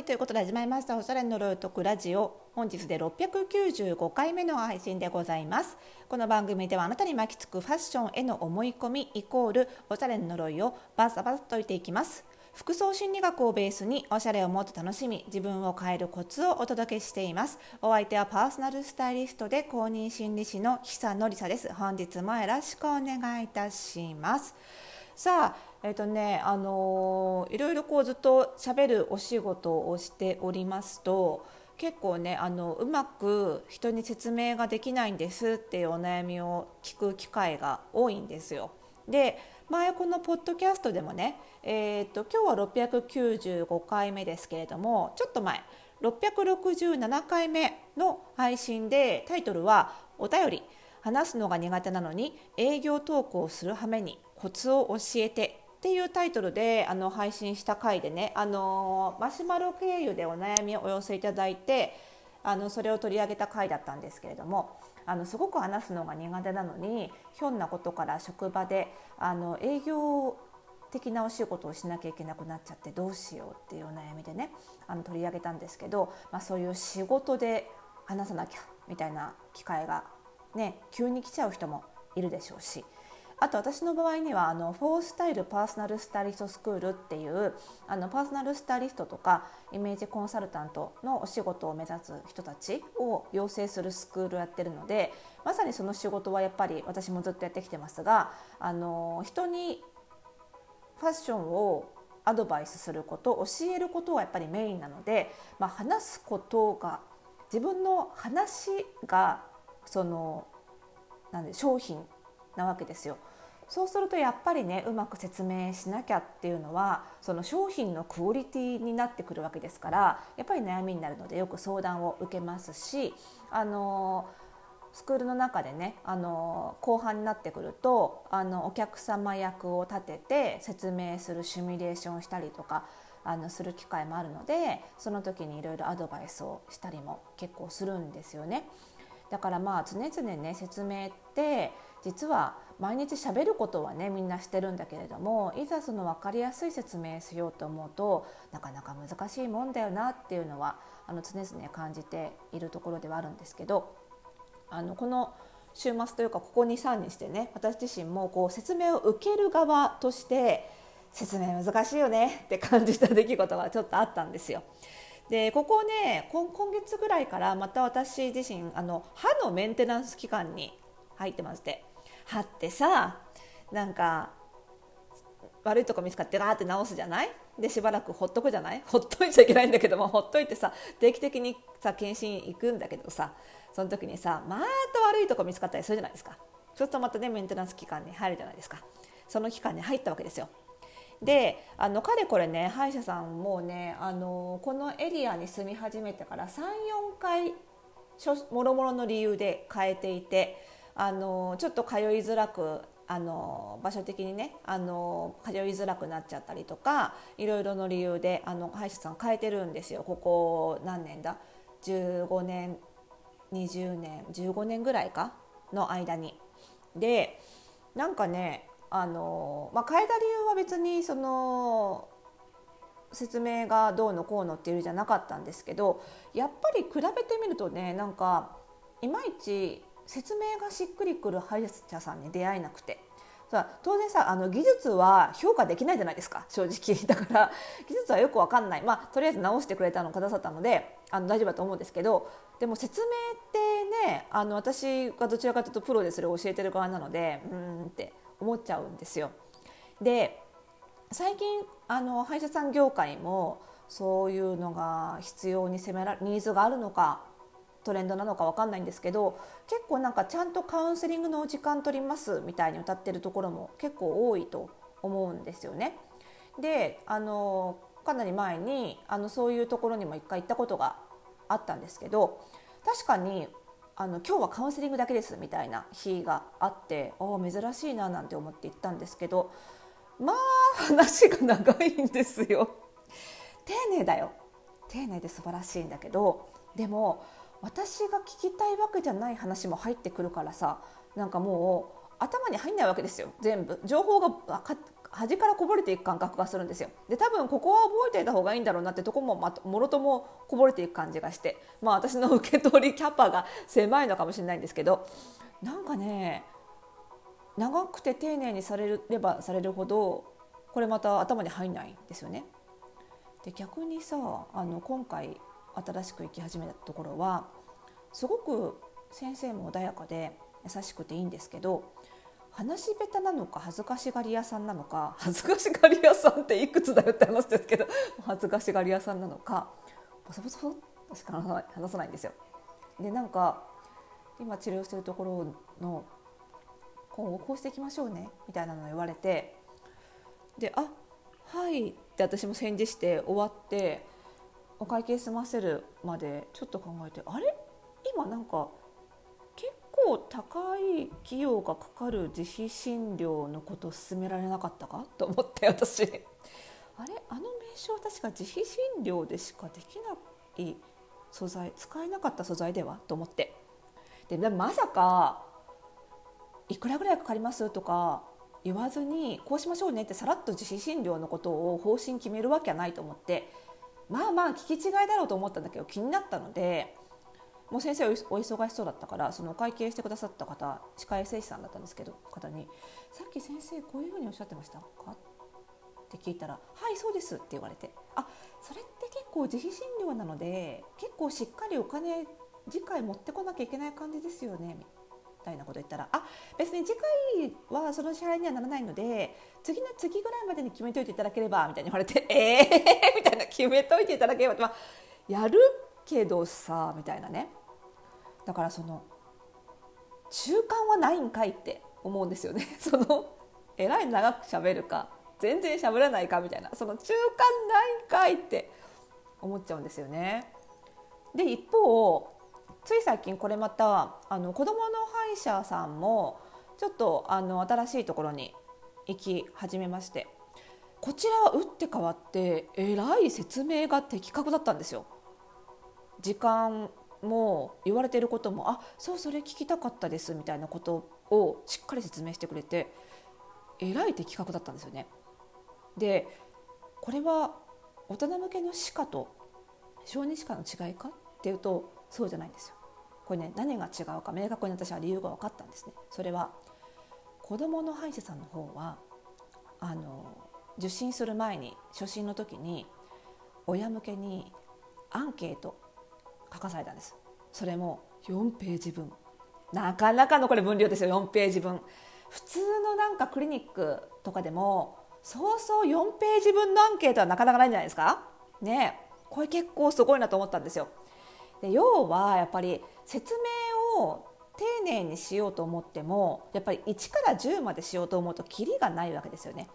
はいということで始まりました。おしゃれの呪いとくラジオ本日で695回目の配信でございます。この番組ではあなたに巻きつくファッションへの思い込みイコールおしゃれの呪いをバサバサと解いていきます。服装心理学をベースにおしゃれをもっと楽しみ自分を変えるコツをお届けしています。お相手はパーソナルスタイリストで公認心理師の久典沙です。本日もよろしくお願いいたします。さあえっ、ー、とねあのー、いろいろこうずっと喋るお仕事をしておりますと結構ねあのうまく人に説明ができないんですっていうお悩みを聞く機会が多いんですよ。で前このポッドキャストでもね、えーと、と今日は695回目ですけれどもちょっと前667回目の配信でタイトルは「お便り話すのが苦手なのに営業投稿するためにコツを教えて」っていうタイトルであの配信した回でねあのマシュマロ経由でお悩みをお寄せいただいてあのそれを取り上げた回だったんですけれどもあのすごく話すのが苦手なのにひょんなことから職場であの営業的なお仕事をしなきゃいけなくなっちゃってどうしようっていうお悩みでねあの取り上げたんですけど、まあ、そういう仕事で話さなきゃみたいな機会がね急に来ちゃう人もいるでしょうしあと私の場合にはあのフォースタイルパーソナルスタイリストスクールっていうあのパーソナルスタイリストとかイメージコンサルタントのお仕事を目指す人たちを養成するスクールをやってるのでまさにその仕事はやっぱり私もずっとやってきてますがあの人にファッションをアドバイスすること教えることはやっぱりメインなので、まあ、話すことが自分の話がそのなんで商品なわけですよ。そうするとやっぱりねうまく説明しなきゃっていうのはその商品のクオリティになってくるわけですからやっぱり悩みになるのでよく相談を受けますしあのスクールの中でねあの後半になってくるとあのお客様役を立てて説明するシミュレーションをしたりとかあのする機会もあるのでその時にいろいろアドバイスをしたりも結構するんですよね。だからまあ常々ね説明って実は毎日喋ることはねみんなしてるんだけれどもいざその分かりやすい説明しようと思うとなかなか難しいもんだよなっていうのはあの常々感じているところではあるんですけどあのこの週末というかここ23日でね私自身もこう説明を受ける側として説明難しいよねって感じた出来事はちょっとあったんですよ。でここね今月ぐらいからまた私自身あの歯のメンテナンス期間に入ってまして歯ってさなんか悪いとこ見つかってガーって直すじゃない？でしばらくほっとくじゃない？ほっといちゃいけないんだけどもほっといてさ定期的にさ検診行くんだけどさその時にさまた悪いとこ見つかったりするじゃないですか。そうするとまたねメンテナンス期間に入るじゃないですか。その期間に入ったわけですよ。であのかれこれね歯医者さんもうねあのこのエリアに住み始めてから34回もろもろの理由で変えていてあのちょっと通いづらくあの場所的にねあの通いづらくなっちゃったりとかいろいろの理由であの歯医者さん変えてるんですよ。ここ何年だ？15年20年15年ぐらいか？の間に。でなんかねあの、まあ、変えた理由は別にその説明がどうのこうのっていうじゃなかったんですけどやっぱり比べてみるとねなんかいまいち説明がしっくりくる歯医者さんに出会えなくて。当然さあの技術は評価できないじゃないですか正直 だから技術はよく分かんないまあとりあえず直してくれたのくださったのであの大丈夫だと思うんですけどでも説明ってねあの私がどちらかというとプロでそれを教えてる側なのでうんって思っちゃうんですよ。で最近あの歯医者さん業界もそういうのが必要に迫らニーズがあるのかトレンドなのか分かんないんですけど結構なんかちゃんとカウンセリングのお時間取りますみたいに歌ってるところも結構多いと思うんですよね。であのかなり前にあのそういうところにも一回行ったことがあったんですけど確かにあの今日はカウンセリングだけですみたいな日があってああ珍しいななんて思って行ったんですけどまあ話が長いんですよ。丁寧だよ丁寧で素晴らしいんだけどでも私が聞きたいわけじゃない話も入ってくるからさなんかもう頭に入んないわけですよ。全部。情報が端からこぼれていく感覚がするんですよ。で多分ここは覚えておいた方がいいんだろうなってとこもまもろともこぼれていく感じがしてまあ私の受け取りキャパが狭いのかもしれないんですけどなんかね長くて丁寧にされればされるほどこれまた頭に入んないんですよね。で逆にさあの今回新しく行き始めたところはすごく先生も穏やかで優しくていいんですけど話し下手なのか恥ずかしがり屋さんなのか恥ずかしがり屋さんっていくつだよって話ですけど恥ずかしがり屋さんなのかボソボソとしか話さないんですよ。でなんか今治療してるところのこうこうしていきましょうねみたいなのを言われてで「あはい」って私も返事して終わってお会計済ませるまでちょっと考えてあれ？今なんか結構高い費用がかかる自費診療のこと勧められなかったか？と思って私。あれ？あの名称は確か自費診療でしかできない素材使えなかった素材では？と思って。でまさかいくらぐらいかかります？とか言わずにこうしましょうねってさらっと自費診療のことを方針決めるわけはないと思って。まあまあ聞き違いだろうと思ったんだけど気になったのでもう先生お忙しそうだったからそのお会計してくださった方歯科衛生士さんだったんですけど方に「さっき先生こういうふうにおっしゃってましたか?」って聞いたら「はいそうです」って言われて「あそれって結構自費診療なので結構しっかりお金次回持ってこなきゃいけない感じですよね」たいなこと言ったら「あ別に次回はその支払いにはならないので次の次ぐらいまでに決めといていただければ」みたいに言われて「え えー! 」みたいな「決めといていただければ」まあ、やるけどさみたいなねだからその中間はないんかいって思うんですよね そのえらい長く喋るか全然喋らないかみたいなその中間ないんかいって思っちゃうんですよね。で一方つい最近これまたあの子どもの歯医者さんもちょっとあの新しいところに行き始めましてこちらは打って変わってえらい説明が的確だったんですよ。時間も言われてることもあそうそれ聞きたかったですみたいなことをしっかり説明してくれてえらい的確だったんですよね。でこれは大人向けの歯科と小児歯科の違いかっていうとそうじゃないんですよ。これね何が違うか明確に私は理由が分かったんですね。それは子どもの歯医者さんの方はあの受診する前に初診の時に親向けにアンケート書かされたんです。それも4ページ分。なかなかのこれ分量ですよ4ページ分。普通のなんかクリニックとかでもそうそう4ページ分のアンケートはなかなかないんじゃないですか。ねこれ結構すごいなと思ったんですよ。で要はやっぱり説明を丁寧にしようと思ってもやっぱり1から10までしようと思うとキリがないわけですよね。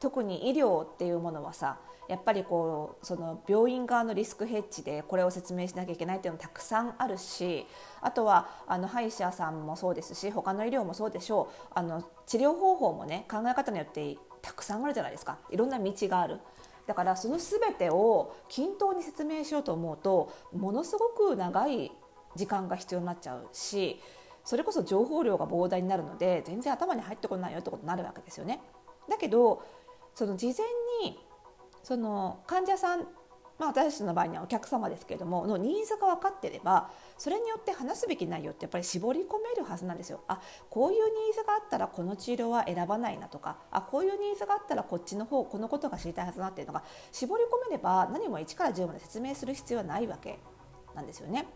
特に医療っていうものはさやっぱりこうその病院側のリスクヘッジでこれを説明しなきゃいけないっていうのもたくさんあるしあとはあの歯医者さんもそうですし他の医療もそうでしょう。あの治療方法もね考え方によってたくさんあるじゃないですか。いろんな道がある。だからその全てを均等に説明しようと思うとものすごく長い時間が必要になっちゃうしそれこそ情報量が膨大になるので全然頭に入ってこないよってことになるわけですよね。だけどその事前にその患者さんまあ、私たちの場合にはお客様ですけれどものニーズが分かってればそれによって話すべき内容ってやっぱり絞り込めるはずなんですよ。あこういうニーズがあったらこの治療は選ばないなとかあこういうニーズがあったらこっちの方このことが知りたいはずなっていうのが絞り込めれば何も1から10まで説明する必要はないわけなんですよね。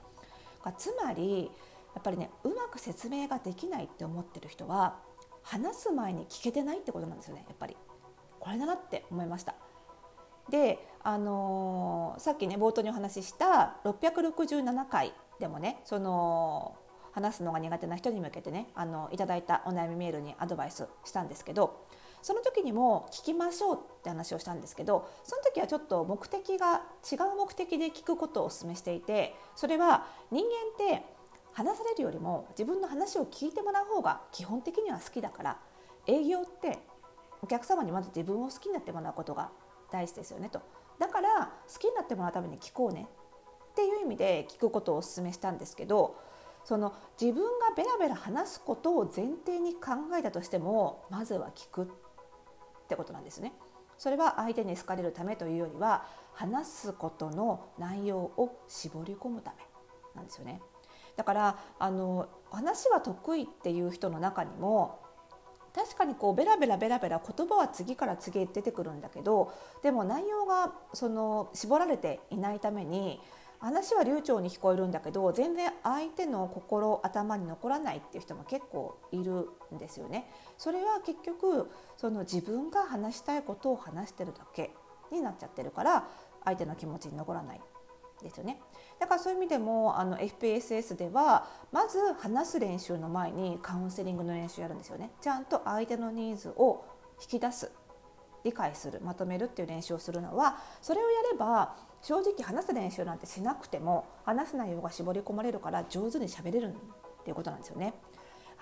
つまりやっぱりねうまく説明ができないって思ってる人は話す前に聞けてないってことなんですよねやっぱり。これだなって思いました。で、あのー、さっきね冒頭にお話しした667回でもねその話すのが苦手な人に向けてねあのいただいたお悩みメールにアドバイスしたんですけどその時にも聞きましょうって話をしたんですけどその時はちょっと目的が違う目的で聞くことをお勧めしていてそれは人間って話されるよりも自分の話を聞いてもらう方が基本的には好きだから営業ってお客様にまず自分を好きになってもらうことが大事ですよねとだから好きになってもらうために聞こうねっていう意味で聞くことをお勧めしたんですけどその自分がベラベラ話すことを前提に考えたとしてもまずは聞くってことなんですね。それは相手に好かれるためというよりは話すことの内容を絞り込むためなんですよね。だからあの話は得意っていう人の中にも確かにこうベラベラベラベラ言葉は次から次へ出てくるんだけどでも内容がその絞られていないために話は流暢に聞こえるんだけど全然相手の心頭に残らないっていう人も結構いるんですよね。それは結局その自分が話したいことを話してるだけになっちゃってるから相手の気持ちに残らないですよね。だからそういう意味でもあの FPSS ではまず話す練習の前にカウンセリングの練習やるんですよね。ちゃんと相手のニーズを引き出す理解するまとめるっていう練習をするのはそれをやれば正直話す練習なんてしなくても話す内容が絞り込まれるから上手に喋れるっていうことなんですよね。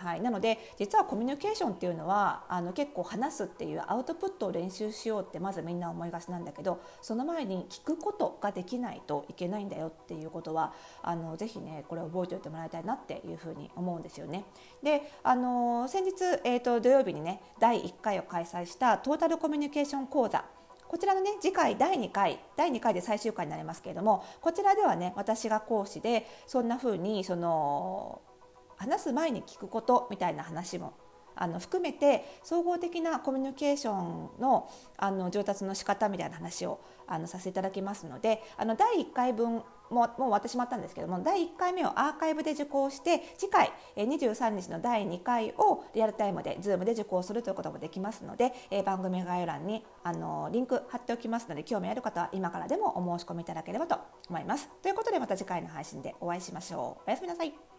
はい、なので実はコミュニケーションっていうのはあの結構話すっていうアウトプットを練習しようってまずみんな思いがちなんだけどその前に聞くことができないといけないんだよっていうことはあのぜひねこれ覚えておいてもらいたいなっていうふうに思うんですよね。であの先日、えーと、土曜日にね第1回を開催したトータルコミュニケーション講座こちらのね次回第2回第2回で最終回になりますけれどもこちらではね私が講師でそんな風にその話す前に聞くことみたいな話もあの含めて総合的なコミュニケーションのあの上達の仕方みたいな話をあのさせていただきますのであの第1回分ももう終わってしまったんですけども第1回目をアーカイブで受講して次回23日の第2回をリアルタイムで Zoom で受講するということもできますので、番組概要欄にあのリンク貼っておきますので興味ある方は今からでもお申し込みいただければと思います。ということでまた次回の配信でお会いしましょう。おやすみなさい。